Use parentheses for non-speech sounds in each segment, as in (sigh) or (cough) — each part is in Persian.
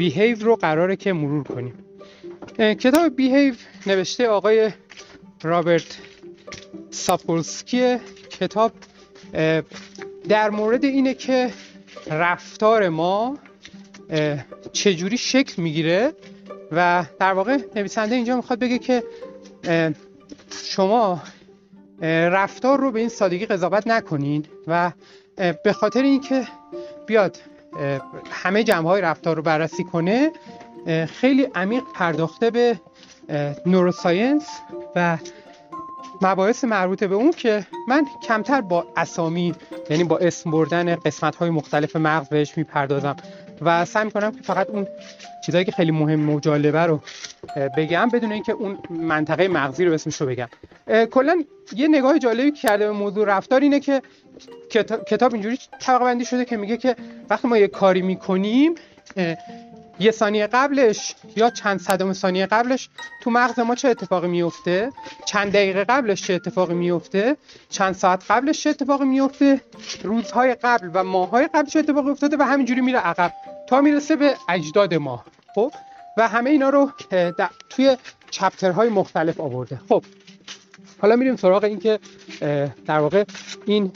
بیهیو رو قراره که مرور کنیم. کتاب بیهیو نوشته آقای رابرت ساپولسکی. کتاب در مورد اینه که رفتار ما چجوری شکل می‌گیره و در واقع نویسنده اینجا می‌خواد بگه که شما رفتار رو به این سادگی قضاوت نکنید و به خاطر اینکه بیاد همه جنبه های رفتار رو بررسی کنه خیلی عمیق پرداخته به نوروساینس و مباحث مربوطه به اون که من کمتر با اسامی یعنی با اسم بردن قسمت های مختلف مغز بهش می‌پردازم. و سعی می‌کنم که فقط اون چیزایی که خیلی مهم و جالبه رو بگم بدون اینکه اون منطقه مغزی رو اسمش رو بگم. کلا یه نگاه جالبی کرده به موضوع رفتار اینه که کتاب اینجوری طبقه بندی شده که میگه که وقتی ما یه کاری می‌کنیم یه ثانیه قبلش یا چند صدم ثانیه قبلش تو مغز ما چه اتفاقی میفته چند دقیقه قبلش چه اتفاقی میفته چند ساعت قبلش چه اتفاقی میفته روزهای قبل و ماههای قبل چه اتفاقی افتاده و همینجوری میره عقب. تا می‌رسه به اجداد ما خب؟ و همه اینا رو توی چپترهای مختلف آورده. خب حالا میریم سراغ این که در واقع این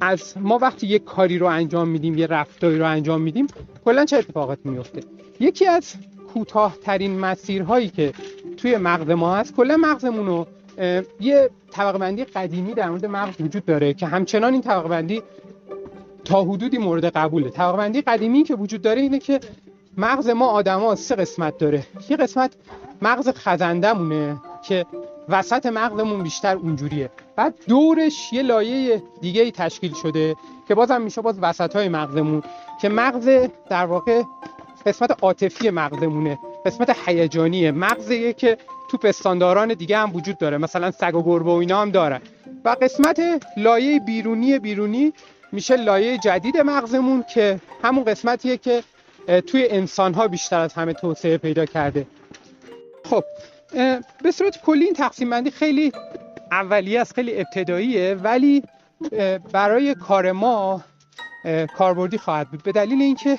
از ما وقتی یک کاری رو انجام میدیم یه رفتاری رو انجام میدیم کلا چه اتفاقاتی میفته؟ یکی از کوتاهترین مسیرهایی که توی مغز ما هست کلا مغزمون رو یه طبقه بندی قدیمی در مورد مغز وجود داره که همچنان این طبقه بندی تا حدودی مورد قبوله. طبقه قدیمی که وجود داره اینه که مغز ما آدما سه قسمت داره. یه قسمت مغز خزندمونه که وسط مغزمون بیشتر اونجوریه. بعد دورش یه لایه دیگه ای تشکیل شده که بازم میشه باز وسط های مغزمون که مغز در واقع قسمت عاطفی مغزمونه قسمت هیجانیه. مغزیه که تو پستانداران دیگه هم وجود داره. مثلا سگ و گربه و اینا هم داره و قسمت لایه بیرونی بیرونی میشه لایه جدید مغزمون که همون قسمتیه که توی انسان ها بیشتر از همه توسعه پیدا کرده. خب به صورت کلی این تقسیم بندی خیلی اولیه است خیلی ابتداییه ولی برای کار ما کاربردی خواهد بود. به دلیل اینکه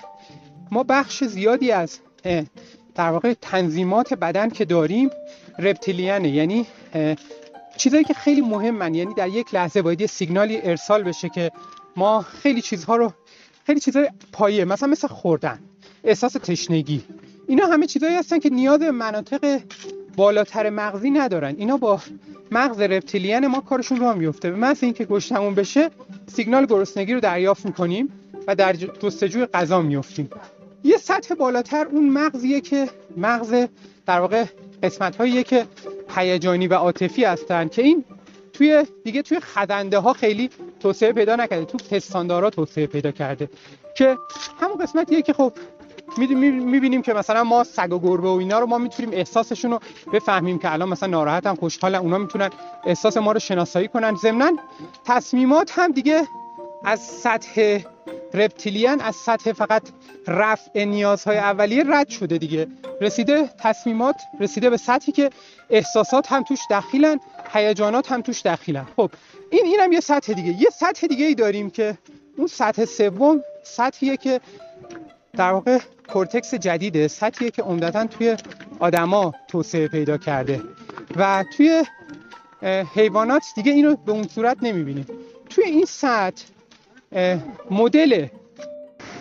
ما بخش زیادی از در واقع تنظیمات بدن که داریم رپتیلیانه. یعنی چیزایی که خیلی مهمن. یعنی در یک لحظه باید یه سیگنالی ارسال بشه که ما خیلی چیزها رو خیلی چیزای پایه مثلا مثل خوردن احساس تشنگی. اینا همه چیزایی هستن که نیاز مناطق بالاتر مغزی ندارن. اینا با مغز رپتیلین ما کارشون رو میفته به محض اینکه گشتمون بشه سیگنال گرسنگی رو دریافت می‌کنیم و در جستجوی غذا میفتیم یه سطح بالاتر اون مغزیه که مغز در واقع قسمت هاییه که هیجانی و عاطفی هستن که این توی دیگه توی خدنده ها خیلی توسعه پیدا نکرده تو پستاندارا توسعه پیدا کرده که همون قسمتیه که خب می‌بینیم که مثلا ما سگ و گربه و اینا رو ما می‌تونیم احساسشون رو بفهمیم که الان مثلا ناراحتن خوشحالن اونا می‌تونن احساس ما رو شناسایی کنن. ضمنا تصمیمات هم دیگه از سطح رپتیلیان از سطح فقط رفع نیازهای اولیه رد شده دیگه. رسیده تصمیمات رسیده به سطحی که احساسات هم توش دخیلن هیجانات هم توش دخیلن. خب این اینم یه سطح دیگه. یه سطح دیگه ای داریم که اون سطح سوم سطحیه که در واقع کورتکس جدیده سطحیه که عمدتا توی آدما توسعه پیدا کرده. و توی حیوانات دیگه اینو به اون صورت نمی‌بینیم. توی این سطح مدل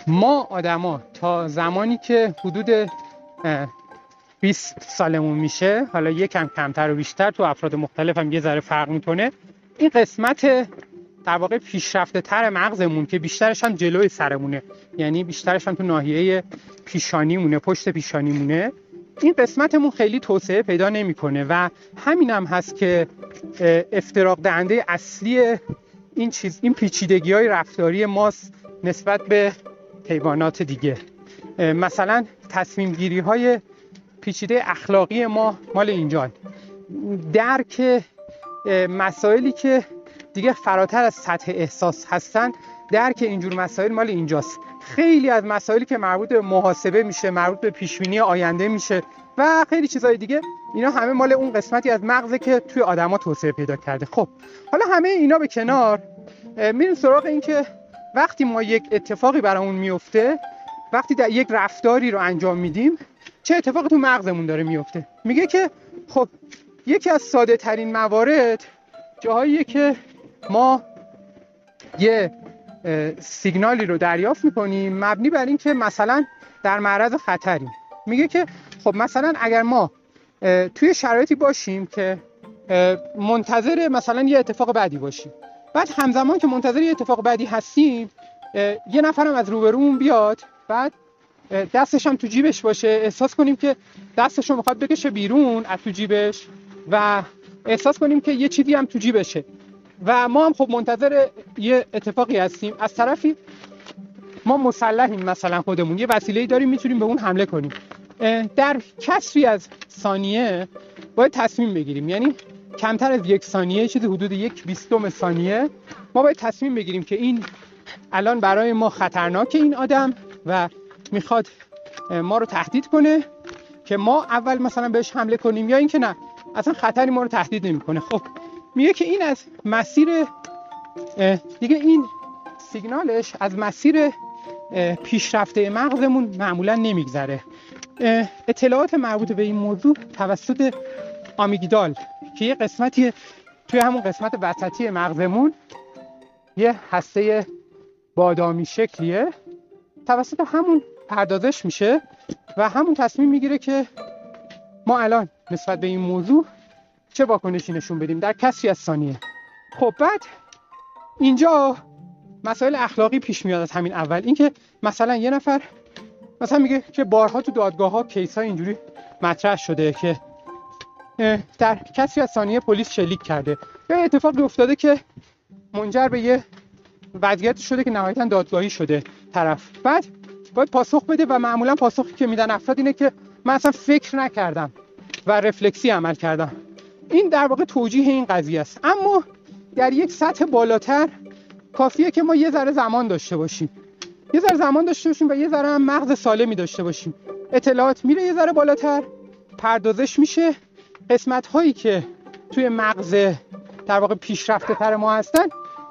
ما آدما تا زمانی که حدود 20 سالمون میشه حالا یکم کمتر و بیشتر تو افراد مختلف هم یه ذره فرق می‌کنه این قسمت در واقع پیشرفته تر مغزمون که بیشترش هم جلوی سرمونه یعنی بیشترش هم تو ناحیه پیشانیمونه پشت پیشانیمونه. این قسمتمون خیلی توسعه پیدا نمی‌کنه و همین هم هست که افتراق دهنده اصلی این چیز این پیچیدگی های رفتاری ماست نسبت به حیوانات دیگه. مثلا تصمیم گیری های پیچیده اخلاقی ما مال اینجا درک مسائلی که دیگه فراتر از سطح احساس هستن درک اینجور مسائل مال اینجاست. خیلی از مسائلی که مربوط به محاسبه میشه مربوط به پیشبینی آینده میشه. و خیلی چیزهای دیگه. اینا همه مال اون قسمتی از مغزه که توی آدما توسعه پیدا کرده. خب حالا همه اینا به کنار میریم سراغ این که وقتی ما یک اتفاقی برامون میفته وقتی در یک رفتاری رو انجام میدیم چه اتفاقی تو مغزمون داره میفته؟ میگه که خب یکی از ساده ترین موارد جاهاییه که ما یه سیگنالی رو دریافت می‌کنیم مبنی بر اینکه مثلا در معرض خطریم. میگه که خب مثلا اگر ما توی شرایطی باشیم که منتظر مثلا یه اتفاق بدی باشیم بعد همزمان که منتظر یه اتفاق بدی هستیم یه نفرم از روبرومون بیاد بعد دستش هم تو جیبش باشه. احساس کنیم که دستش رو می‌خواد بکشه بیرون از تو جیبش و احساس کنیم که یه چیزی هم تو جیبشه. و ما هم خب منتظر یه اتفاقی هستیم. از طرفی ما مسلحیم مثلا خودمون. یه وسیله داریم می‌تونیم به اون حمله کنیم. در کسری از ثانیه باید تصمیم بگیریم. یعنی کمتر از یک ثانیه چیزی حدود یک بیستم ثانیه ما باید تصمیم بگیریم که این الان برای ما خطرناک این آدم و می‌خواد ما رو تهدید کنه که ما اول مثلا بهش حمله کنیم یا اینکه نه اصلا خطری ما رو تهدید نمی‌کنه. خب میگه که این از مسیر دیگه این سیگنالش از مسیر پیشرفته مغزمون معمولا نمیگذره. اطلاعات مربوط به این موضوع توسط آمیگدال که یه قسمتی توی همون قسمت وسطی مغزمون یه هسته بادامی شکلیه. توسط همون پردازش میشه و همون تصمیم می‌گیره که ما الان نسبت به این موضوع چه واکنشی نشون بدیم. در کسی از ثانیه. خب بعد اینجا مسائل اخلاقی پیش میاد از همین اول. اینکه مثلا یه نفر مثلا میگه که بارها تو دادگاه ها کیس ها اینجوری مطرح شده که در کسی از ثانیه پلیس شلیک کرده. یا اتفاقی افتاده که منجر به یه وضعیت شده که نهایتا دادگاهی شده طرف. بعد باید پاسخ بده و معمولا پاسخی که میدن افراد اینه که من اصلا فکر نکردم و رفلکسی عمل کردم. این در واقع توجیه این قضیه است. اما در یک سطح بالاتر کافیه که ما یه ذره زمان داشته باشیم. یه ذره زمان داشته باشیم و یه ذره هم مغز سالمی داشته باشیم. اطلاعات میره یه ذره بالاتر. پردازش میشه. قسمت هایی که توی مغز در واقع پیشرفته تر ما هستن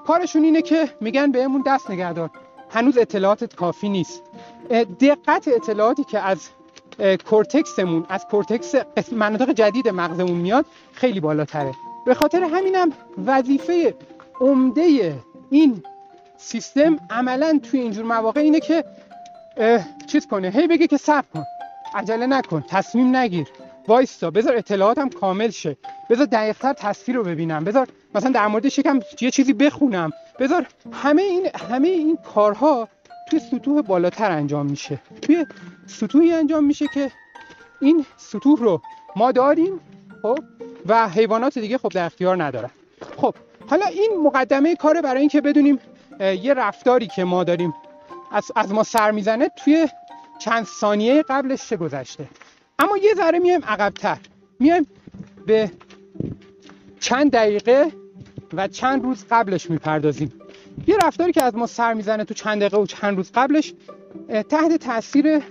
کارشون اینه که میگن بهمون دست نگهدار. هنوز اطلاعات کافی نیست. دقت اطلاعاتی که از کورتکسمون از کورتکس مناطق جدید مغزمون میاد خیلی بالاتره. به خاطر همینم وظیفه عمده این سیستم عملا توی اینجور مواقع اینه که چیز کنه هی بگه که صبر کن عجله نکن تصمیم نگیر وایستا بذار اطلاعاتم کامل شه بذار دقیقتر تصویر رو ببینم بذار مثلا در موردش یکم یه چیزی بخونم بذار همه این همه این کارها توی سطوح بالاتر انجام میشه. توی سطوحی انجام میشه که این سطوح رو ما داریم خب و حیوانات دیگه خب در اختیار ندارن. خب حالا این مقدمه کاره برای اینکه بدونیم یه رفتاری که ما داریم از, از ما سر می‌زنه توی چند ثانیه قبلش چه گذشته. اما یه ذره میایم عقبتر. میایم به چند دقیقه و چند روز قبلش می‌پردازیم. یه رفتاری که از ما سر می‌زنه تو چند دقیقه و چند روز قبلش تحت تاثیر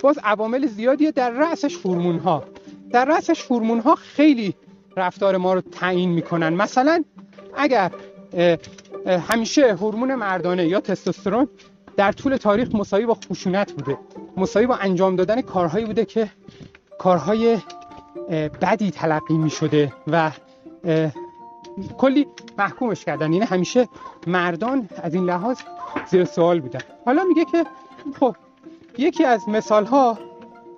باز عوامل زیادیه در رأسش هورمون ها در رأسش هورمون ها خیلی رفتار ما رو تعیین می‌کنن. مثلا اگر همیشه هورمون مردانه یا تستوسترون در طول تاریخ مساوی با خشونت بوده. مساوی با انجام دادن کارهایی بوده که کارهای بدی تلقی می شده و کلی محکومش کردن. یعنی همیشه مردان از این لحاظ زیر سوال بودن. حالا میگه که خب یکی از مثال ها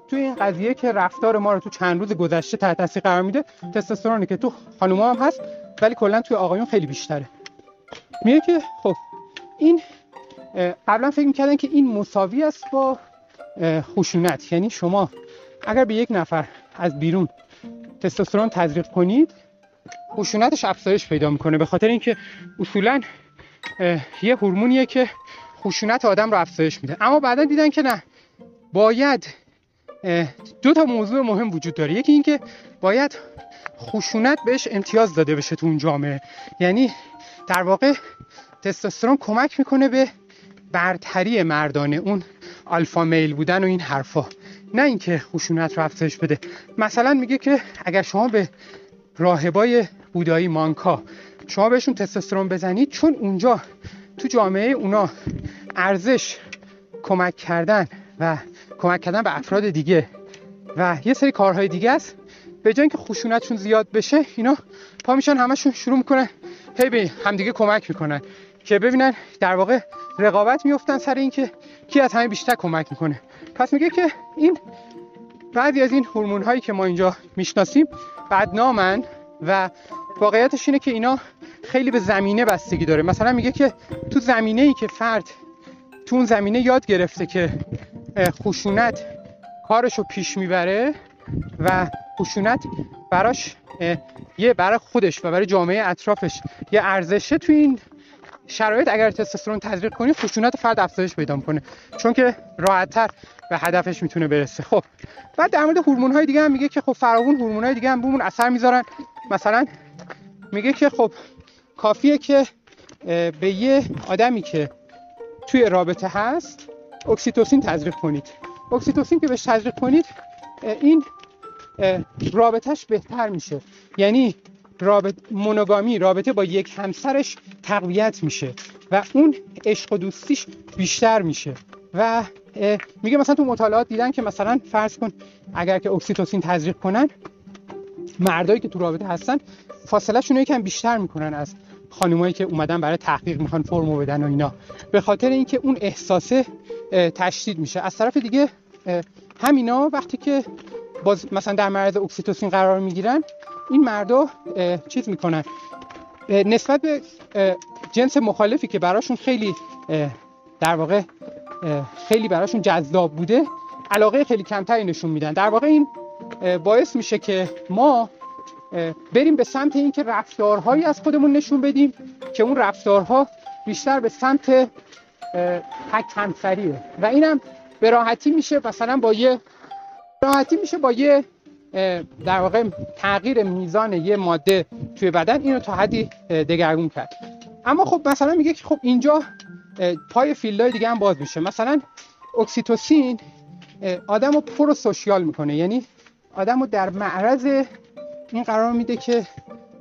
تو این قضیه که رفتار ما رو تو چند روز گذشته تحت تاثیر قرار میده تستوسترونه که تو خانوما هم هست ولی کلا توی آقایون خیلی بیشتره. میگه که خب این قبلا فکر می‌کردن که این مساوی است با خشونت. یعنی شما اگر به یک نفر از بیرون تستوسترون تزریق کنید خشونتش افزایش پیدا می‌کنه. به خاطر اینکه اصولا یه هورمونیه که خشونت آدم رو افزایش میده. اما بعدا دیدن که نه. باید دو تا موضوع مهم وجود داره. یکی اینکه باید خشونت بهش امتیاز داده بشه تو اون جامعه. یعنی در واقع تستوسترون کمک می‌کنه به برتری مردانه اون آلفا میل بودن و این حرفا. نه اینکه خشونت رو افزایش بده. مثلا میگه که اگر شما به راهبای بودایی مانکا شما بهشون تستوسترون بزنید چون اونجا تو جامعه اونا ارزش کمک کردن و کمک کردن به افراد دیگه و یه سری کارهای دیگه است. به جای اینکه خشونتشون زیاد بشه اینا پا میشن همشون شروع می‌کنن هی به همدیگه کمک می‌کنن که ببینن در واقع رقابت میفتن سر اینکه کی از همه بیشتر کمک می‌کنه. پس میگه که این بعضی از این هورمون هایی که ما اینجا می‌شناسیم بدنامن و واقعیتش اینه که اینا خیلی به زمینه بستگی داره. مثلا میگه که تو زمینه ای که فرد تو اون زمینه یاد گرفته که خشونت کارش رو پیش می‌بره و خشونت براش یه برای خودش و برای جامعه اطرافش یه ارزشه تو این شرایط. اگر تستوسترون تزریق کنی خشونت فرد افزایش پیدا می‌کنه. چون که راحتتر به هدفش می‌تونه برسه. خب بعد در مورد هورمون های دیگه هم میگه که خب فراوون هورمون های دیگه هم بهمون اثر می‌ذارن. مثلا میگه که خب کافیه که به یه آدمی که توی رابطه هست اکسیتوسین تزریق کنید. اکسیتوسین که بهش تزریق کنید این رابطهش بهتر میشه. یعنی رابطه مونوگامی رابطه با یک همسرش تقویت میشه و اون عشق و دوستیش بیشتر میشه. و میگه مثلا تو مطالعات دیدن که مثلا فرض کن اگر که اکسیتوسین تزریق کنن مردایی که تو رابطه هستن فاصله شون یکم بیشتر می‌کنن از خانمایی که اومدن برای تحقیق می‌خوان فرمو بدن و اینا. به خاطر اینکه اون احساسه تشدید میشه. از طرف دیگه همینا وقتی که باز مثلا در معرض اکسیتوسین قرار می‌گیرن این مردا چیز می‌کنن. نسبت به جنس مخالفی که براشون خیلی در واقع خیلی براشون جذاب بوده علاقه خیلی کمتری نشون میدن. در واقع این باعث میشه که ما بریم به سمت اینکه رفتارهایی از خودمون نشون بدیم که اون رفتارها بیشتر به سمت تک همسریه و اینم به راحتی میشه مثلا با یه راحتی میشه با یه در واقع تغییر میزان یه ماده توی بدن اینو تا حدی دگرگون کرد. اما خب مثلا میگه که خب اینجا پای field های دیگه هم باز میشه. مثلا اکسیتوسین آدم رو prosocial می‌کنه. یعنی آدم رو در معرض این قرار میده که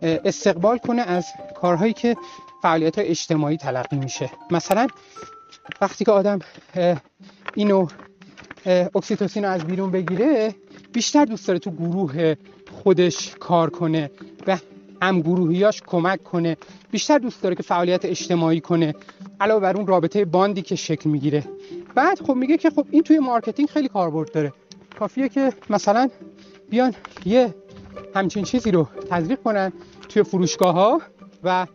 استقبال کنه از کارهایی که فعالیت اجتماعی تلقی میشه. مثلا وقتی که آدم اینو اکسیتوسین رو از بیرون بگیره بیشتر دوست داره تو گروه خودش کار کنه و هم گروهیاش کمک کنه. بیشتر دوست داره که فعالیت اجتماعی کنه علاوه بر اون رابطه باندی که شکل می‌گیره. بعد خب میگه که خب این توی marketing خیلی کاربرد داره. کافیه که مثلا بیان یه همچین چیزی رو تزریق کنن توی فروشگاه ها و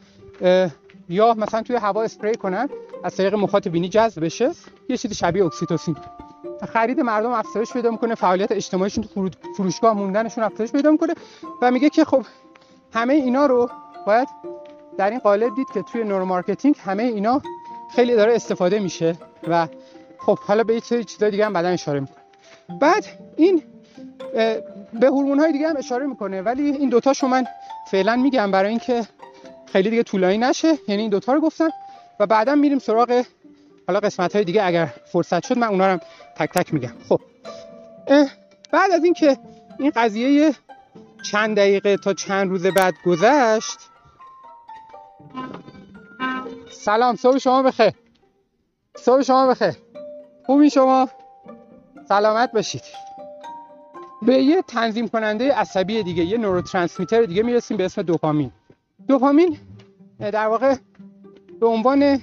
یا مثلا توی هوا اسپری کنن از طریق مخاط بینی جذب بشه. یه چیزی شبیه اکسیتوسین. خرید مردم افزایش پیدا می‌کنه فعالیت اجتماعیشون تو فروشگاه موندنشون افزایش پیدا می‌کنه و میگه که خب همه اینا رو باید در این قالب دید که توی neuromarketing همه اینا خیلی داره استفاده میشه و خب حالا به یه چیزای دیگه هم بعدا اشاره می‌کنه. بعد این به هورمون های دیگه هم اشاره می‌کنه ولی این دوتاشو من فعلا میگم برای اینکه خیلی دیگه طولانی نشه. یعنی این دوتا رو گفتم و بعدا میریم سراغ حالا قسمت های دیگه اگر فرصت شد من اونا رو تک تک میگم. خب. بعد از اینکه این قضیه چند دقیقه تا چند روز بعد گذشت سلام صبح شما بخیر. صبح شما بخیر. خوبی شما؟ سلامت باشید. به یه تنظیم کننده عصبی دیگه یه نوروترانسمیتر دیگه می‌رسیم به اسم دوپامین. دوپامین در واقع به عنوان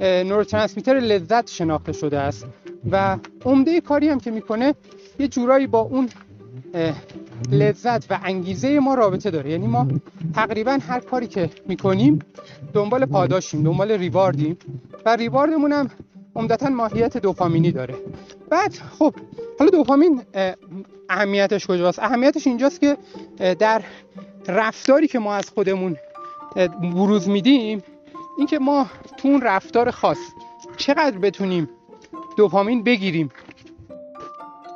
نوروترانسمیتر لذت شناخته شده است و عمده کاری هم که می‌کنه یه جورایی با اون لذت و انگیزه ما رابطه داره. یعنی ما تقریبا هر کاری که می‌کنیم دنبال پاداشیم دنبال ریواردیم و ریواردمون هم عمدتا ماهیت دوپامینی داره. بعد خب حالا دوپامین اهمیتش کجاست؟ اهمیتش اینجاست که در رفتاری که ما از خودمون بروز میدیم اینکه ما تو اون رفتار خاص چقدر بتونیم دوپامین بگیریم.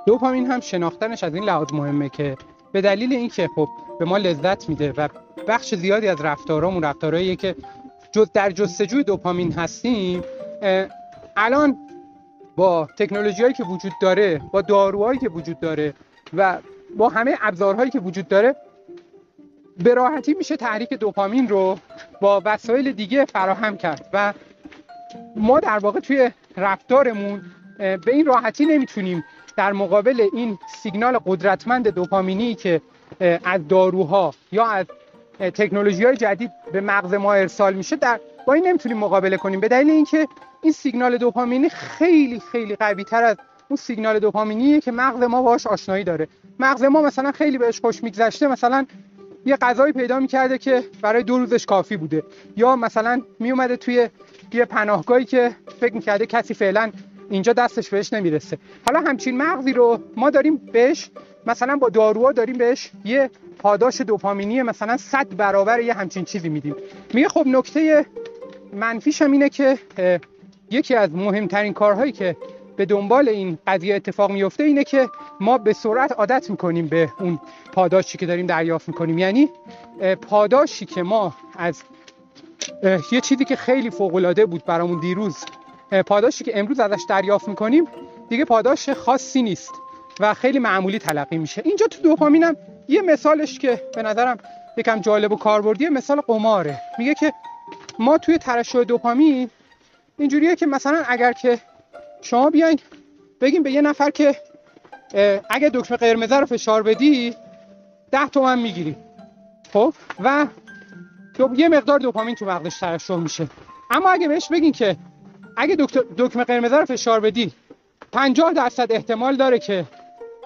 دوپامین هم شناختنش از این لحاظ مهمه که به دلیل اینکه خب به ما لذت میده و بخش زیادی از رفتارامون رفتارهایی که جز در جستجوی دوپامین هستیم الان با تکنولوژی هایی که وجود داره با داروهایی که وجود داره و با همه ابزارهایی که وجود داره به راحتی میشه تحریک دوپامین رو با وسایل دیگه فراهم کرد و ما در واقع توی رفتارمون به این راحتی نمی‌تونیم در مقابل این سیگنال قدرتمند دوپامینی که از داروها یا از تکنولوژی های جدید به مغز ما ارسال میشه در با این نمی‌تونیم مقابله کنیم. به دلیل اینکه این سیگنال دوپامینی خیلی خیلی قوی تر از اون سیگنال دوپامینیه که مغز ما باهاش آشنایی داره. مغز ما مثلا خیلی بهش خوش میگذشته مثلا یه غذایی پیدا می‌کرده که برای دو روزش کافی بوده. یا مثلا میومده توی یه پناهگاهی که فکر می‌کرده کسی فعلا اینجا دستش بهش نمی‌رسه. حالا همچین مغزی رو ما داریم بهش مثلا با داروها داریم بهش یه پاداش دوپامینی مثلا 100 برابر یه همچین چیزی میدیم. میگه خب نکته منفیش هم اینه که یکی از مهمترین کارهایی که به دنبال این قضیه اتفاق میفته اینه که ما به سرعت عادت می‌کنیم به اون پاداشی که داریم دریافت می‌کنیم. یعنی پاداشی که ما از یه چیزی که خیلی فوق بود برامون دیروز پاداشی که امروز ازش دریافت می‌کنیم دیگه پاداش خاصی نیست و خیلی معمولی تلقی میشه. اینجا تو دوپامینم یه مثالش که به نظرم یکم جالب و کاربردی مثال قماره. میگه که ما توی ترشح دوپامین اینجوریه که مثلا اگر که شما بیاین بگیم به یه نفر که اگه دکمه قرمزه رو فشار بدی ده تومن می‌گیری. خب؟ و یه مقدار دوپامین تو مغزش ترشح میشه. اما اگه بهش بگین که اگه دکمه قرمزه رو فشار بدی 50 درصد احتمال داره که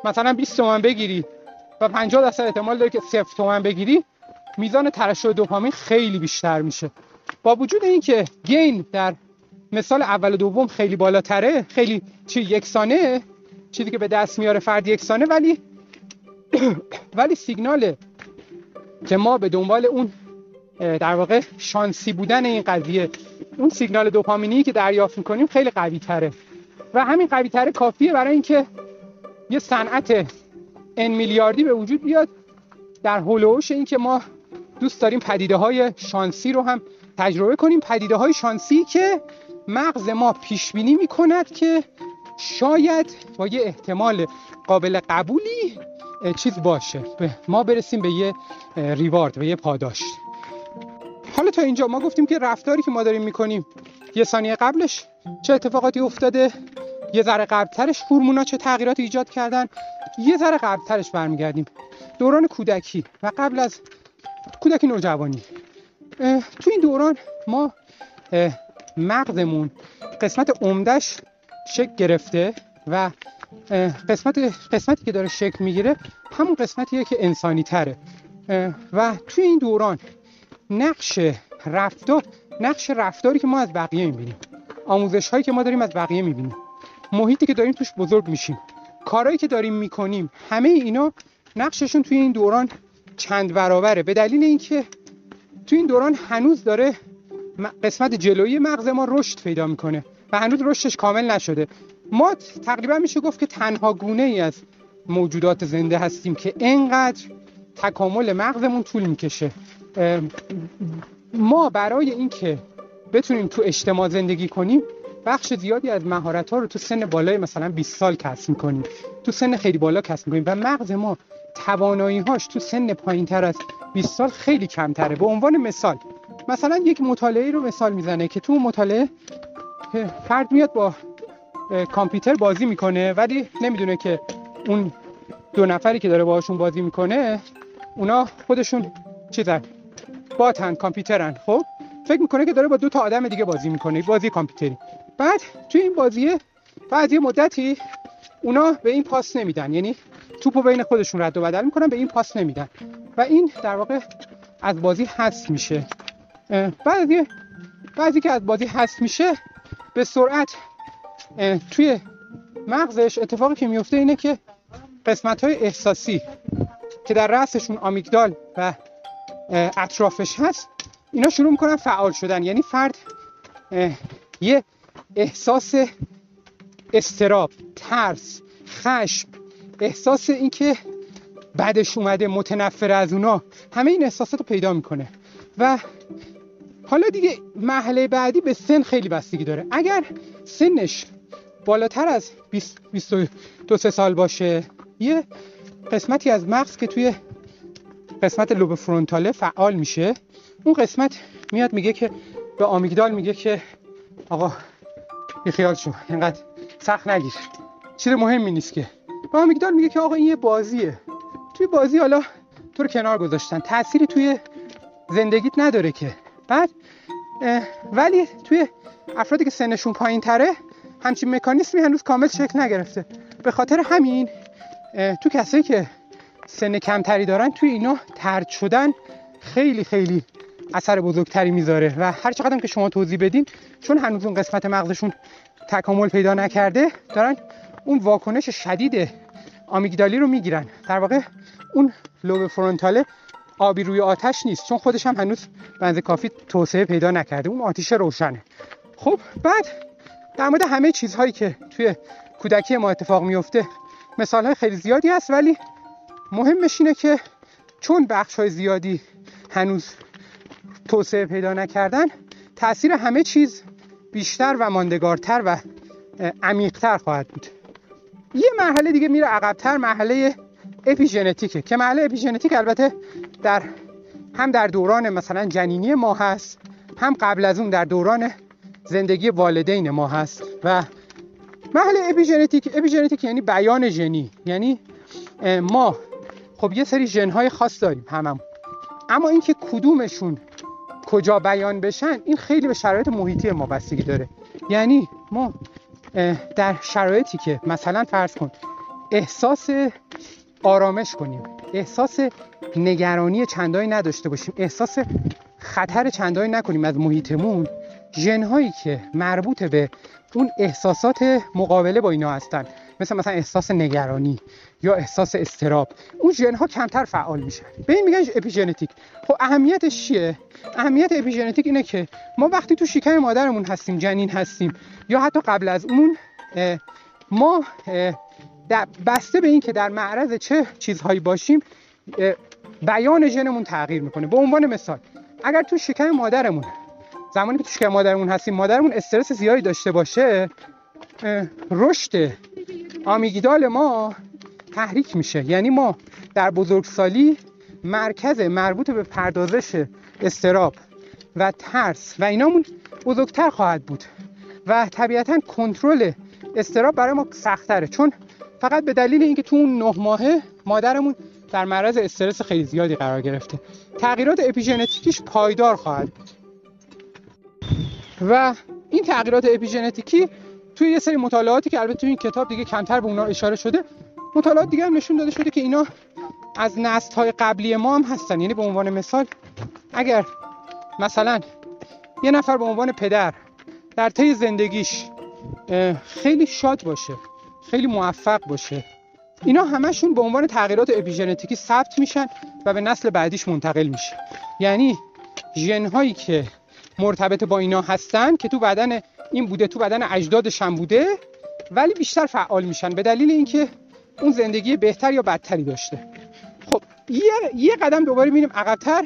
مثلا 20 تومن بگیری و 50 درصد احتمال داره که 0 تومن بگیری میزان ترشح دوپامین خیلی بیشتر میشه. با وجود اینکه گین در مثال اول و دوم خیلی بالاتره خیلی چی یکسانه. چیزی که به دست میاره فرد یکسانه ولی (coughs) ولی سیگنال که ما به دنبال اون در واقع شانسی بودن این قضیه اون سیگنال دوپامینی که دریافت می‌کنیم خیلی قوی تره و همین قوی تره کافیه برای اینکه یه صنعت ان میلیاردی به وجود بیاد در هولوش این که ما دوست داریم پدیده های شانسی رو هم تجربه کنیم. پدیده های شانسی که مغز ما پیش بینی می کند که شاید با یه احتمال قابل قبولی چیز باشه. ما برسیم به یه ریوارد به یه پاداش. حالا تا اینجا ما گفتیم که رفتاری که ما داریم می‌کنیم یه ثانیه قبلش چه اتفاقاتی افتاده یه ذره قبلترش هورمونا چه تغییراتی ایجاد کردن یه ذره قبلترش برمیگردیم. دوران کودکی و قبل از کودکی نوجوانی. تو این دوران ما مغزمون. قسمت عمدش شکل گرفته و قسمت قسمتی که داره شکل می‌گیره همون قسمتیه که انسانی تره و توی این دوران نقش رفتار نقش رفتاری که ما از بقیه می‌بینیم آموزش هایی که ما داریم از بقیه می‌بینیم محیطی که داریم توش بزرگ میشیم کارهایی که داریم می‌کنیم همه اینا نقششون توی این دوران چند برابره. به دلیل اینکه توی این دوران هنوز داره قسمت جلویی مغز ما رشد پیدا می‌کنه و هنوز رشدش کامل نشده. ما تقریبا میشه گفت که تنها گونه ای از موجودات زنده هستیم که انقدر تکامل مغزمون طول می‌کشه. ما برای اینکه بتونیم تو اجتماع زندگی کنیم بخش زیادی از مهارت ها رو تو سن بالای مثلا 20 سال کسب می‌کنیم. تو سن خیلی بالا کسب می‌کنیم و مغز ما توانایی هاش تو سن پایین تر از 20 سال خیلی کمتره. به عنوان مثال مثلا یک مطالعه رو مثال می‌زنه که تو مطالعه فرد میاد با کامپیوتر بازی می‌کنه ولی نمی‌دونه که اون دو نفری که داره باهاشون بازی می‌کنه اونا خودشون چیزن باتن کامپیوترن. خب فکر می‌کنه که داره با دو تا آدم دیگه بازی می‌کنه بازی کامپیوتری. بعد توی این بازیه بعد یه مدتی اونا به این پاس نمیدن. یعنی توپو بین خودشون رد و بدل می‌کنن به این پاس نمیدن. و این در واقع از بازی حذف میشه. بعضی بعضی که از بازی حذف میشه به سرعت توی مغزش اتفاقی که میفته اینه که قسمت های احساسی که در رأسشون آمیگدال و اطرافش هست اینا شروع می‌کنن فعال شدن. یعنی فرد یه احساس استراب ترس خشم احساس اینکه بعدش اومده متنفر از اونا همه این احساسات رو پیدا می‌کنه. و حالا دیگه محله بعدی به سن خیلی بستگی داره. اگر سنش بالاتر از 22 سال باشه یه قسمتی از مغز که توی قسمت لوب فرونتاله فعال میشه اون قسمت میاد میگه که به آمیگدال میگه که آقا بی خیال شو اینقدر سخت نگیر. چیز مهمی نیست که. و آمیگدال میگه که آقا این یه بازیه. توی بازی حالا تو رو کنار گذاشتن. تأثیری توی زندگیت نداره که. بعد ولی توی افرادی که سنشون پایین تره همچین مکانیسمی هنوز کامل شکل نگرفته. به خاطر همین تو کسایی که سن کمتری دارن توی اینا ترد شدن خیلی خیلی اثر بزرگتری می‌ذاره. و هر چقدر که شما توضیح بدین چون هنوز اون قسمت مغزشون تکامل پیدا نکرده دارن اون واکنش شدید آمیگدالی رو می‌گیرن. در واقع اون لوب فرونتاله آبی روی آتش نیست چون خودش هم هنوز بنز کافی توسعه پیدا نکرده. اون آتیش روشنه. خب بعد در مورد همه چیزهایی که توی کودکی ما اتفاق میفته مثال های خیلی زیادی هست ولی مهمش اینه که چون بخش های زیادی هنوز توسعه پیدا نکردن تاثیر همه چیز بیشتر و ماندگارتر و عمیقتر خواهد بود. یه مرحله دیگه میره عقبتر مرحله اپیژنتیکه. که مرحله اپیژنتیک البته در هم در دوران مثلا جنینی ما هست هم قبل از اون در دوران زندگی والدین ما هست. و مرحله اپیژنتیک اپیژنتیک یعنی بیان ژنی. یعنی ما خب یه سری ژنهای خاص داریم هممون. اما اینکه کدومشون کجا بیان بشن این خیلی به شرایط محیطی ما بستگی داره. یعنی ما در شرایطی که مثلا فرض کن احساس آرامش کنیم احساس نگرانی چندانی نداشته باشیم احساس خطر چندانی نکنیم از محیطمون ژنهایی که مربوط به اون احساسات مقابله با اینا هستن مثل مثلا احساس نگرانی. یا احساس استراب اون ژن ها کمتر فعال میشن. به این میگن اپیژنتیک. خب اهمیتش چیه؟ اهمیت اپیژنتیک اینه که ما وقتی تو شکم مادرمون هستیم جنین هستیم یا حتی قبل از اون ما بسته به این که در معرض چه چیزهایی باشیم بیان ژنمون تغییر می‌کنه. به عنوان مثال اگر تو شکم مادرمون زمانی که تو شکم مادرمون هستیم مادرمون استرس زیادی داشته باشه رشد آمیگدال ما تحریک میشه. یعنی ما در بزرگسالی مرکز مربوط به پردازش استراب و ترس و اینامون بزرگتر خواهد بود و طبیعتا کنترل استراب برای ما سختره چون فقط به دلیل اینکه تو اون نه ماهه مادرمون در معرض استرس خیلی زیادی قرار گرفته. تغییرات اپیژنتیکیش پایدار خواهد بود. و این تغییرات اپیژنتیکی توی یه سری مطالعاتی که البته توی این کتاب دیگه کمتر به اونا اشاره شده مطالعات دیگه هم نشون داده شده که اینا از نسل های قبلی ما هم هستن. یعنی به عنوان مثال اگر مثلا یه نفر به عنوان پدر در طی زندگیش خیلی شاد باشه خیلی موفق باشه اینا همشون به عنوان تغییرات اپیژنتیکی ثبت میشن و به نسل بعدیش منتقل میشه. یعنی ژن هایی که مرتبط با اینا هستن که تو بدن این بوده تو بدن اجدادش هم بوده ولی بیشتر فعال میشن. به دلیل اینکه اون زندگی بهتر یا بدتری داشته. خب یه, یه قدم دوباره میریم عقبتر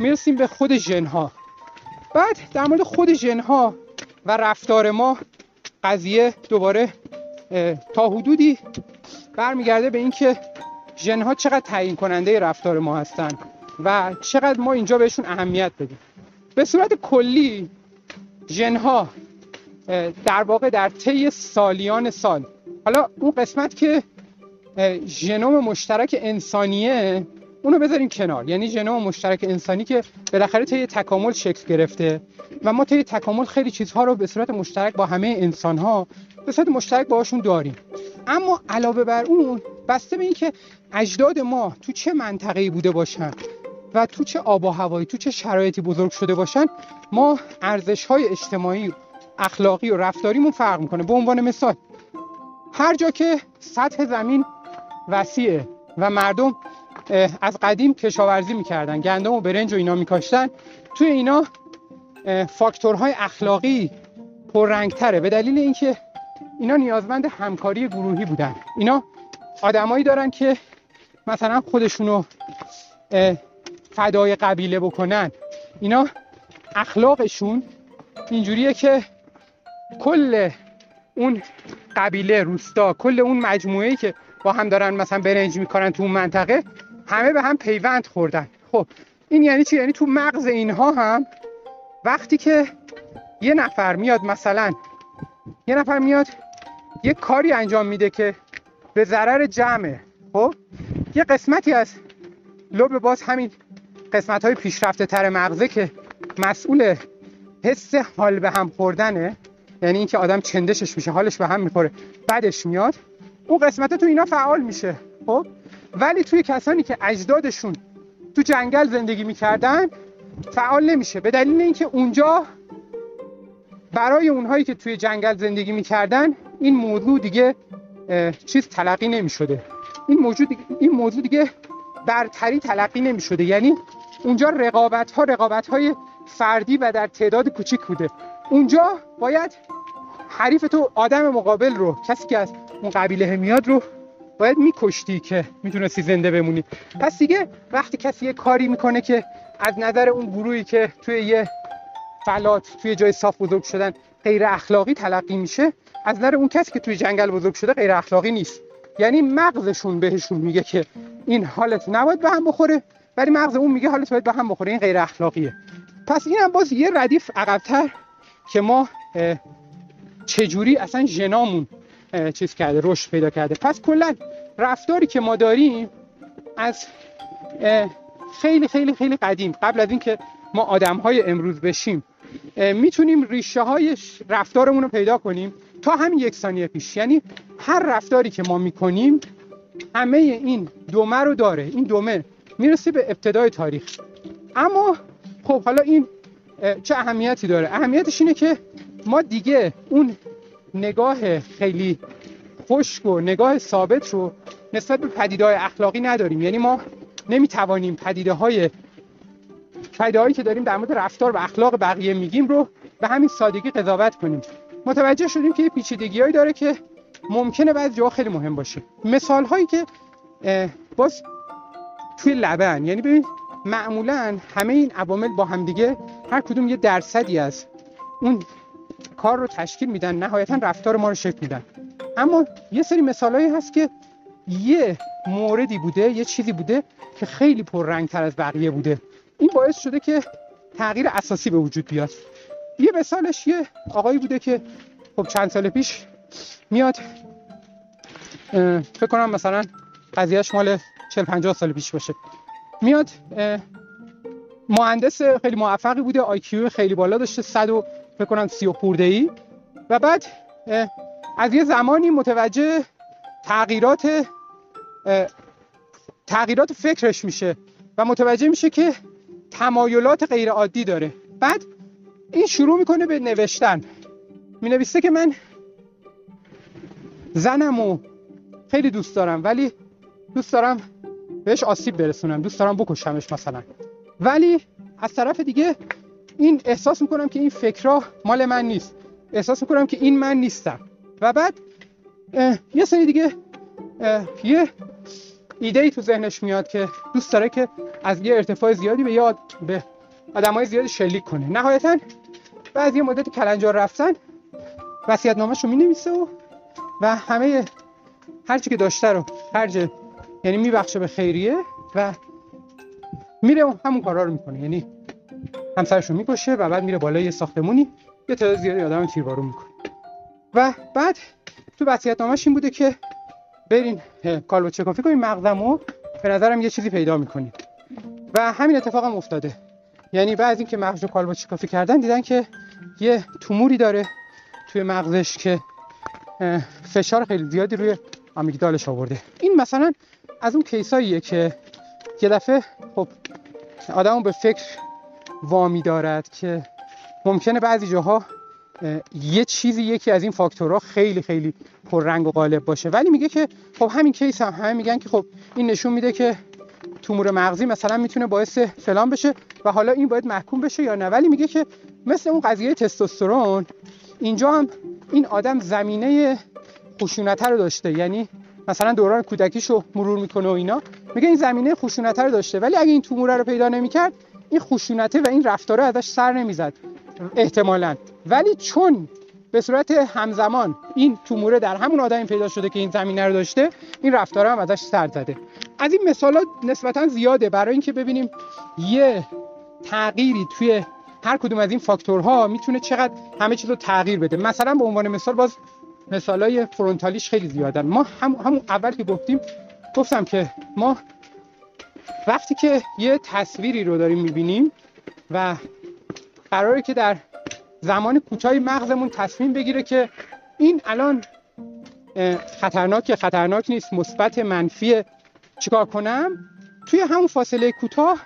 می‌رسیم به خود ژنها. بعد در مورد خود ژنها و رفتار ما قضیه دوباره تا حدودی برمیگرده به اینکه ژنها چقدر تعیین کننده رفتار ما هستن و چقدر ما اینجا بهشون اهمیت بدیم. به صورت کلی ژنها در واقع در طی سالیان سال حالا اون قسمت که ژنوم مشترک انسانیه اونو بذاریم کنار. یعنی ژنوم مشترک انسانی که بالاخره طی تکامل شکل گرفته و ما طی تکامل خیلی چیزها رو به صورت مشترک با همه انسان ها به صورت مشترک باهاشون داریم. اما علاوه بر اون بسته به اینکه اجداد ما تو چه منطقه‌ای بوده باشن و تو چه آب و هوایی تو چه شرایطی بزرگ شده باشن ما ارزش های اجتماعی اخلاقی و رفتاریمون فرق می‌کنه. به عنوان مثال هر جا که سطح زمین وسیعه. و مردم از قدیم کشاورزی می‌کردن. گندم و برنج و اینا میکاشتن. توی اینا فاکتورهای اخلاقی پررنگتره. به دلیل اینکه اینا نیازمند همکاری گروهی بودن. اینا آدمایی دارن که مثلا خودشونو فدای قبیله بکنن. اینا اخلاقشون اینجوریه که کل اون قبیله روستا کل اون مجموعه که با هم دارن مثلا برنج می‌کنن تو اون منطقه همه به هم پیوند خوردن. خب این یعنی چی؟ یعنی تو مغز اینها هم وقتی که یه نفر میاد مثلا یه نفر میاد یه کاری انجام میده که به ضرر جمعه خب؟ یه قسمتی از لب باز همین قسمت های پیشرفته تر مغزه که مسئول حس حال به هم خوردنه یعنی اینکه آدم چندشش میشه حالش به هم می‌خوره بعدش میاد. اون قسمت تو اینا فعال میشه خب؟ ولی توی کسانی که اجدادشون تو جنگل زندگی می‌کردن فعال نمیشه. به دلیل اینکه اونجا برای اونهایی که توی جنگل زندگی می‌کردن این موضوع دیگه چیز تلقی نمی‌شده. این موجود این موضوع دیگه برتری تلقی نمی‌شده. یعنی اونجا رقابت ها رقابت های فردی و در تعداد کوچیک بوده. اونجا باید حریف تو آدم مقابل رو کسی که از اون قبیله میاد رو باید میکشتی که می‌تونستی زنده بمونی. پس دیگه وقتی کسی یه کاری می‌کنه که از نظر اون گروهی که توی یه فلات توی جای صاف بزرگ شدن غیر اخلاقی تلقی میشه از نظر اون کسی که توی جنگل بزرگ شده غیر اخلاقی نیست. یعنی مغزشون بهشون میگه که این حالت نباید به هم بخوره ولی مغز اون میگه حالت باید به هم بخوره این غیر اخلاقیه. پس این هم باز یه ردیف عقبتر که ما چجوری اصلا ژنامون چیز کرده رشد پیدا کرده. پس کلا رفتاری که ما داریم از خیلی خیلی خیلی قدیم. قبل از اینکه ما آدم های امروز بشیم می‌تونیم ریشه های رفتارمون رو پیدا کنیم تا همین یک ثانیه پیش. یعنی هر رفتاری که ما می‌کنیم همه این دومه رو داره. این دومه می‌رسه به ابتدای تاریخ. اما خب حالا این چه اهمیتی داره؟ اهمیتش اینه که ما دیگه اون نگاه خیلی خشک و نگاه ثابت رو نسبت به پدیده های اخلاقی نداریم. یعنی ما نمی‌توانیم پدیده های پدیده هایی که داریم در مورد رفتار و اخلاق بقیه میگیم رو به همین سادگی قضاوت کنیم. متوجه شدیم که یه پیچیدگیهایی داره که ممکنه بعضی جاها خیلی مهم باشه. مثال هایی که باز توی لبن یعنی ببین معمولا همه این عوامل با همدیگه هر کدوم یه درصدی از اون کار رو تشکیل میدن نهایتا رفتار ما رو شکل میدن. اما یه سری مثالهایی هست که یه موردی بوده یه چیزی بوده که خیلی تر از بقیه بوده. این باعث شده که تغییر اساسی به وجود بیاد. یه مثالش یه آقایی بوده که خب چند سال پیش میاد فکر کنم مثلا قضیهش مال 40 50 سال پیش باشه. میاد مهندس خیلی موفقی بوده آیکیو خیلی بالا داشته 100 و فکر کنم 30 خورده ای و بعد از یه زمانی متوجه تغییرات تغییرات فکرش میشه و متوجه میشه که تمایلات غیر عادی داره. بعد این شروع می‌کنه به نوشتن. می نویسته که من زنمو خیلی دوست دارم ولی دوست دارم بهش آسیب برسونم دوست دارم بکشمش مثلا. ولی از طرف دیگه این احساس می‌کنم که این فکرها مال من نیست. احساس می‌کنم که این من نیستم. و بعد یه سری دیگه یه ایده ای تو ذهنش میاد که دوست داره که از یه ارتفاع زیادی به یاد به های زیادی شلیک کنه. نهایتا بعد یه مدت کلنجار رفتن وصیت نامش رو می نویسه و و همه هرچی که داشته رو خرج یعنی میبخشه به خیریه و میره همون کارا رو می‌کنه. یعنی همسرش رو می‌کشه و بعد میره بالای ساختمونی یه تعداد زیادی آدم تیربارون می‌کنه. و بعد تو وصیت نامش این بوده که برین کالبد چکافی کنین مغزمو به نظرم یه چیزی پیدا می‌کنید و همین اتفاق هم افتاده. یعنی بعد اینکه مغز رو کالبد چکافی کردن دیدن که یه توموری داره توی مغزش که فشار خیلی زیادی روی آمیگدالش آورده. این مثلا از اون کیساییه که یه دفعه خب آدمو به فکر وامی دارد که ممکنه بعضی جاها یه چیزی یکی از این فاکتورها خیلی خیلی پررنگ و غالب باشه. ولی میگه که خب همین کیس هم همه میگن که خب این نشون میده که تومور مغزی مثلا می‌تونه باعث فلان بشه و حالا این باید محکوم بشه یا نه. ولی میگه که مثل اون قضیه تستوسترون اینجا هم این آدم زمینه خشونت رو داشته. یعنی مثلا دوران کودکیشو مرور می‌کنه و اینا. میگه این زمینه خشونت رو داشته. ولی اگه این توموره رو پیدا نمی‌کرد این خشونته و این رفتاره ازش سر نمی‌زد احتمالا. ولی چون به صورت همزمان این توموره در همون آدمی پیدا شده که این زمینه رو داشته این رفتاره هم ازش سر زده. از این مثالات نسبتا زیاده. برای اینکه ببینیم یه تغییری توی هر کدوم از این فاکتورها می‌تونه چقدر همه چیز رو تغییر بده. مثلا به عنوان مثال باز مثالای فرونتالیش خیلی زیادن. ما هم همون اول که گفتیم گفتم که ما وقتی که یه تصویری رو داریم می‌بینیم و قراره که در زمان کوتاهی مغزمون تصمیم بگیره که این الان خطرناک خطرناک نیست مثبت منفی چیکار کنم؟ توی همون فاصله کوتاه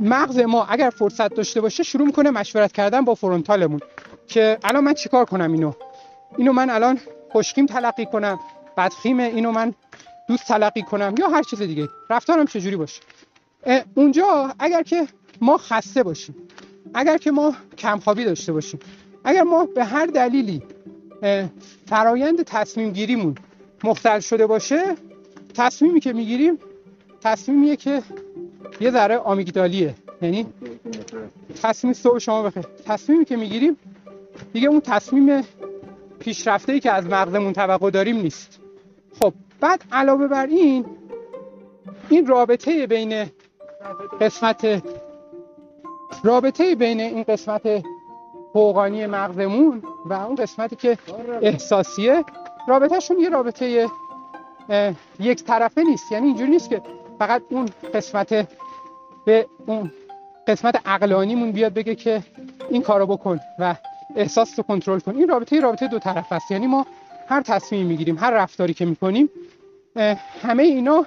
مغز ما اگر فرصت داشته باشه شروع می‌کنه مشورت کردن با فرونتالمون که الان من چیکار کنم اینو؟ اینو من الان خوشخیم تلقی کنم بدخیم اینو من دوست تلقی کنم یا هر چیز دیگه. رفتارم چجوری باشه؟ اونجا اگر که ما خسته باشیم اگر که ما کمخوابی داشته باشیم اگر ما به هر دلیلی فرایند تصمیم گیریمون مختل شده باشه تصمیمی که می‌گیریم تصمیمیه که یه ذره آمیگدالیه. یعنی تصمیم صبح شما بخیر. تصمیمی که می‌گیریم دیگه اون تصمیم پیشرفته ای که از مغزمون توقع داریم نیست. خب بعد علاوه بر این این رابطه بین قسمت رابطه بین این قسمت فوقانی مغزمون و اون قسمتی که احساسیه رابطهشون یه رابطه یک طرفه نیست. یعنی اینجوری نیست که فقط اون قسمت به اون قسمت عقلانیمون بیاد بگه که این کارو بکن و احساس رو کنترل کن. این رابطه رابطه دو طرف است. یعنی ما هر تصمیم می‌گیریم هر رفتاری که می‌کنیم همه اینا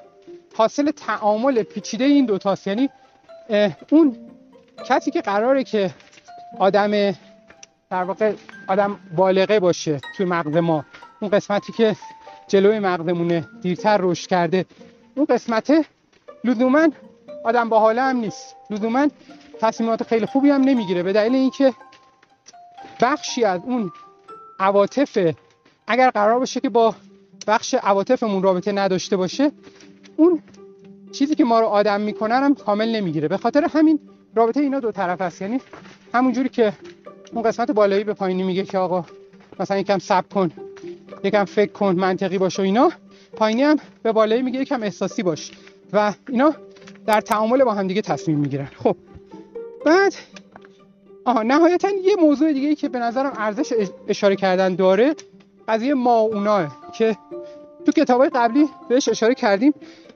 حاصل تعامل پیچیده این دو تاست یعنی اون کسی که قراره که آدم در واقع آدم بالغه باشه توی مغز ما اون قسمتی که جلوی مغزمونه دیرتر رشد کرده اون قسمت لزوما آدم با حاله هم نیست. لزوما تصمیمات خیلی خوبی هم نمی‌گیره. به دلیل اینکه بخشی از اون عواطف اگر قرار باشه که با بخش عواطفمون رابطه نداشته باشه اون چیزی که ما رو آدم می‌کنن هم کامل نمی‌گیره. به خاطر همین رابطه اینا دو طرف است یعنی همونجوری که اون قسمت بالایی به پایینی میگه که آقا مثلا یکم صبر کن یکم فکر کن منطقی باش و اینا. پایینی هم به بالایی میگه یکم احساسی باش. و اینا در تعامل با هم دیگه تصمیم می‌گیرن. خب. بعد آها نهایتا یه موضوع دیگه ای که به نظرم ارزش اشاره کردن داره قضیه ما اوناه که تو کتابای قبلی بهش اشاره کردیم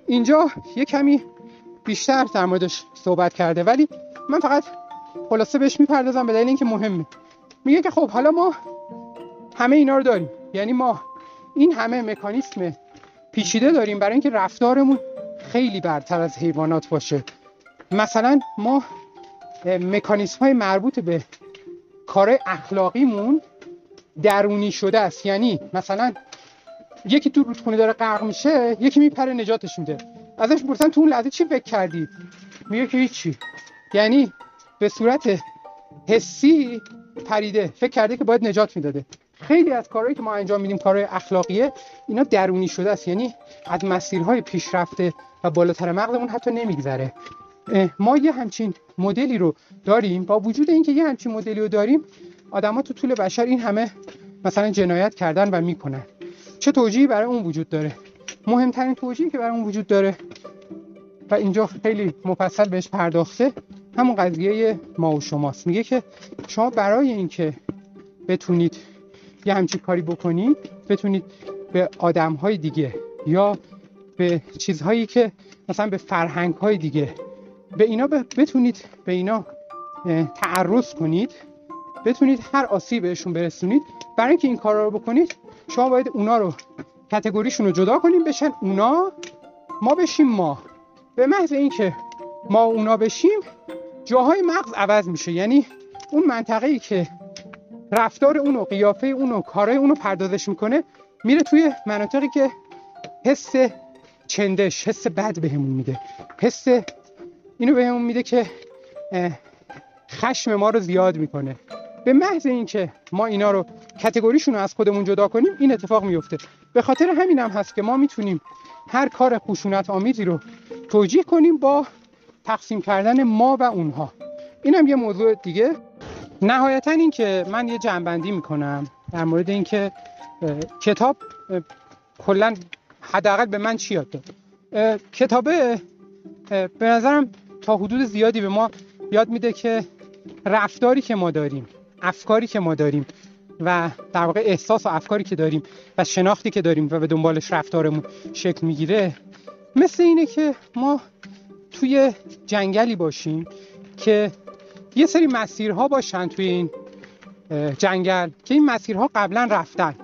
اینجا یه کمی بیشتر در موردش صحبت کرده. ولی من فقط خلاصه بهش می‌پردازم به دلیل اینکه مهمه. میگه که خب حالا ما همه اینا رو داریم. یعنی ما این همه مکانیسم پیچیده داریم برای اینکه رفتارمون خیلی برتر از حیوانات باشه. مثلا ما مکانیسم های مربوط به کار اخلاقیمون درونی شده است. یعنی مثلا یکی تو رودخونه داره غرق میشه یکی میپره نجاتش میده. ازش پرسن تو اون لحظه چی فکر کردی؟ میگه که هیچی. یعنی به صورت حسی پریده. فکر کرده که باید نجات می‌داده. خیلی از کارهایی که ما انجام میدیم کارهای اخلاقیه اینا درونی شده است. یعنی از مسیرهای پیشرفته و بالاتر مغزمون حتی نمیگذره. ما یه همچین مدلی رو داریم. با وجود اینکه یه همچین مدلی رو داریم آدما تو طول بشر این همه مثلا جنایت کردن و می‌کنن. چه توجیهی برای اون وجود داره؟ مهمترین توجیهی که برای اون وجود داره و اینجا خیلی مفصل بهش پرداخته همون قضیه ما و شماست. میگه که شما برای اینکه بتونید یه همچین کاری بکنید بتونید به آدم های دیگه یا به چیزهایی که مثلا به فرهنگ های دیگه به اینا بتونید به اینا تعرض کنید بتونید هر آسیب بهشون برسونید برای اینکه این کار رو بکنید شما باید اونا رو کتگوریشون رو جدا کنیم بشن اونا ما بشیم ما. به محض اینکه ما اونا بشیم جاهای مغز عوض میشه. یعنی اون منطقه ای که رفتار اونو قیافه اونو کارهای اونو پردازش می‌کنه میره توی مناطقی که حس چندش حس بد بهمون میده. حس اینو بهمون میده که خشم ما رو زیاد می‌کنه. به محض اینکه ما اینا رو کتگوریشون رو از خودمون جدا کنیم این اتفاق میفته به خاطر همین هم هست که ما می‌تونیم هر کار خشونت آمیزی رو توجیه کنیم با تقسیم کردن ما و اونها. اینم یه موضوع دیگه. نهایتا این که من یه جنبندی می‌کنم در مورد اینکه کتاب کلا حداقل به من چی یاد داد؟ کتابه به نظرم تا حدود زیادی به ما یاد میده که رفتاری که ما داریم. افکاری که ما داریم و در واقع احساس و افکاری که داریم و شناختی که داریم و به دنبالش رفتارمون شکل می‌گیره مثل اینه که ما توی جنگلی باشیم که یه سری مسیرها باشن توی این جنگل که این مسیرها قبلا رفتن.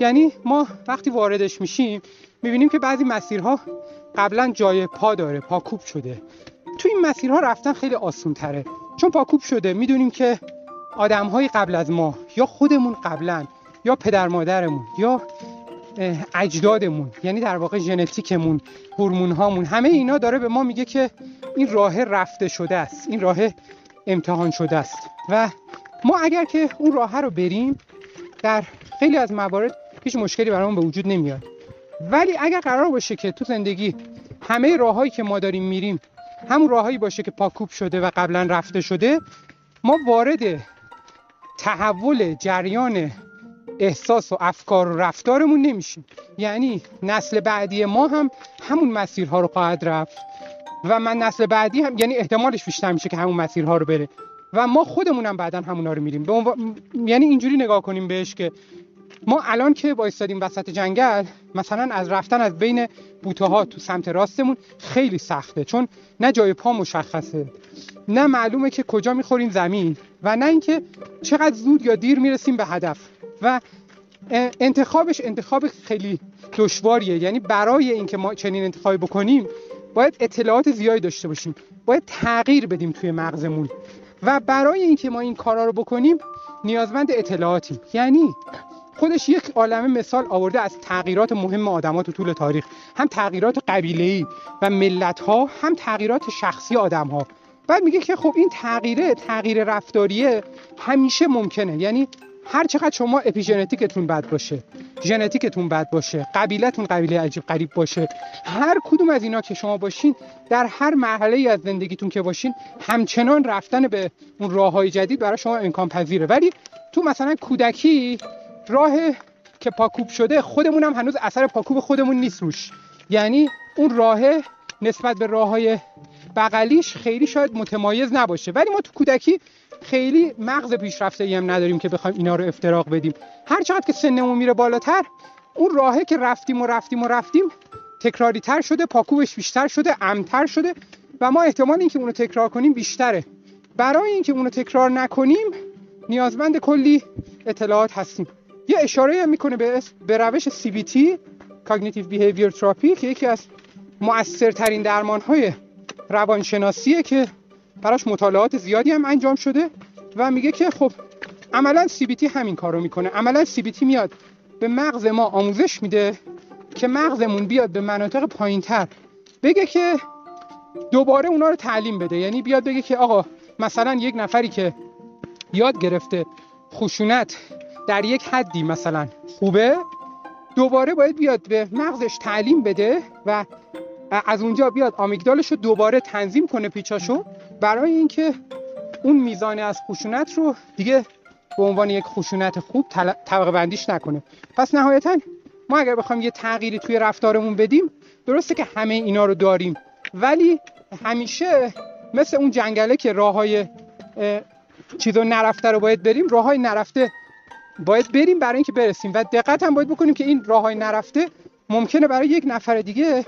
یعنی ما وقتی واردش میشیم می‌بینیم که بعضی مسیرها قبلا جای پا داره پاکوب شده. تو این مسیرها رفتن خیلی آسون تره چون پاکوب شده می‌دونیم که آدم قبل از ما یا خودمون قبلا یا پدر مادرمون یا اجدادمون یعنی در واقع ژنتیکمون هورمون هامون همه اینا داره به ما میگه که این راه رفته شده است این راه امتحان شده است. و ما اگر که اون راه رو بریم در خیلی از موارد هیچ مشکلی برامون به وجود نمیاد. ولی اگر قرار باشه که تو زندگی همه راههایی که ما داریم میریم همون راههایی باشه که پاکوب شده و قبلا رفته شده ما وارد تحول جریان احساس و افکار و رفتارمون نمیشیم یعنی نسل بعدی ما هم همون مسیرها رو خواهد رفت. و من نسل بعدی هم یعنی احتمالش بیشتر میشه که همون مسیرها رو بره. و ما خودمونم بعدا همونا رو میریم. به یعنی اینجوری نگاه کنیم بهش که ما الان که وایستادیم وسط جنگل مثلا از رفتن از بین بوته ها تو سمت راستمون خیلی سخته. چون نه جای پا مشخصه. نه معلومه که کجا می‌خوریم زمین. و نه اینکه چقدر زود یا دیر می‌رسیم به هدف. و انتخابش انتخاب خیلی دشواریه. یعنی برای اینکه ما چنین انتخابی بکنیم باید اطلاعات زیادی داشته باشیم. باید تغییر بدیم توی مغزمون. و برای اینکه ما این کارا رو بکنیم نیازمند اطلاعاتیم یعنی خودش یک عالمه مثال آورده از تغییرات مهم آدمات تو طول تاریخ. هم تغییرات قبیله‌ای و ملت ها هم تغییرات شخصی آدم ها بعد میگه که خب این تغییره تغییر رفتاریه همیشه ممکنه. یعنی هر چقدر شما اپیژنتیکتون بد باشه ژنتیکتون بد باشه قبیلتون قبیله عجیب غریب باشه هر کدوم از اینا که شما باشین در هر مرحله از زندگیتون که باشین همچنان رفتن به اون راه های جدید برای شما امکان پذیره ولی تو مثلا کودکی راه که پاکوب شده خودمون هم هنوز اثر پاکوب خودمون نیست روش. یعنی اون راه نسبت به راه های بغلیش خیلی شاید متمایز نباشه. ولی ما تو کودکی خیلی مغز پیشرفته هم نداریم که بخوایم اینا رو افتراق بدیم. هر چقدر که سنمون میره بالاتر اون راهه که رفتیم و رفتیم و رفتیم تکراری تر شده پاکوبش بیشتر شده امتر شده و ما احتمال اینکه اونو تکرار کنیم بیشتره. برای اینکه اونو تکرار نکنیم نیازمند کلی اطلاعات هستیم. یه اشاره هم می‌کنه به به روش CBT Cognitive Behavior Therapy که یکی از مؤثرترین درمان های روانشناسیه که براش مطالعات زیادی هم انجام شده و میگه که خب عملا CBT همین کارو می‌کنه. عملا CBT میاد به مغز ما آموزش میده که مغزمون بیاد به مناطق پایینتر. بگه که دوباره اونا رو تعلیم بده. یعنی بیاد بگه که آقا مثلا یک نفری که یاد گرفته خشونت در یک حدی مثلا خوبه دوباره باید بیاد به مغزش تعلیم بده و از اونجا بیاد آمیگدالش رو دوباره تنظیم کنه پیچاشو. برای اینکه اون میزان از خشونت رو دیگه به عنوان یک خشونت خوب طبقه بندیش نکنه. پس نهایتا ما اگر بخوایم یه تغییری توی رفتارمون بدیم درسته که همه اینا رو داریم. ولی همیشه مثل اون جنگله که راه های چیزو نرفته رو باید بریم راه های نرفته باید بریم برای اینکه برسیم. و دقت هم باید بکنیم که این راه های نرفته ممکنه برای یک نفر دیگه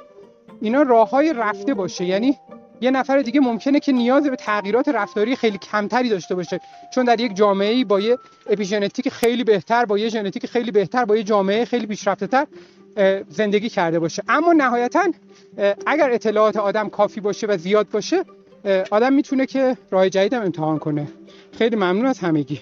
اینا راه های رفته باشه. یعنی یه نفر دیگه ممکنه که نیاز به تغییرات رفتاری خیلی کمتری داشته باشه. چون در یک جامعه با یه اپیژنتیک خیلی بهتر با یه ژنتیک خیلی بهتر با یه جامعه خیلی پیشرفته تر زندگی کرده باشه. اما نهایتا اگر اطلاعات آدم کافی باشه و زیاد باشه آدم می‌تونه که راه جدیدم امتحان کنه. خیلی ممنون از همگی.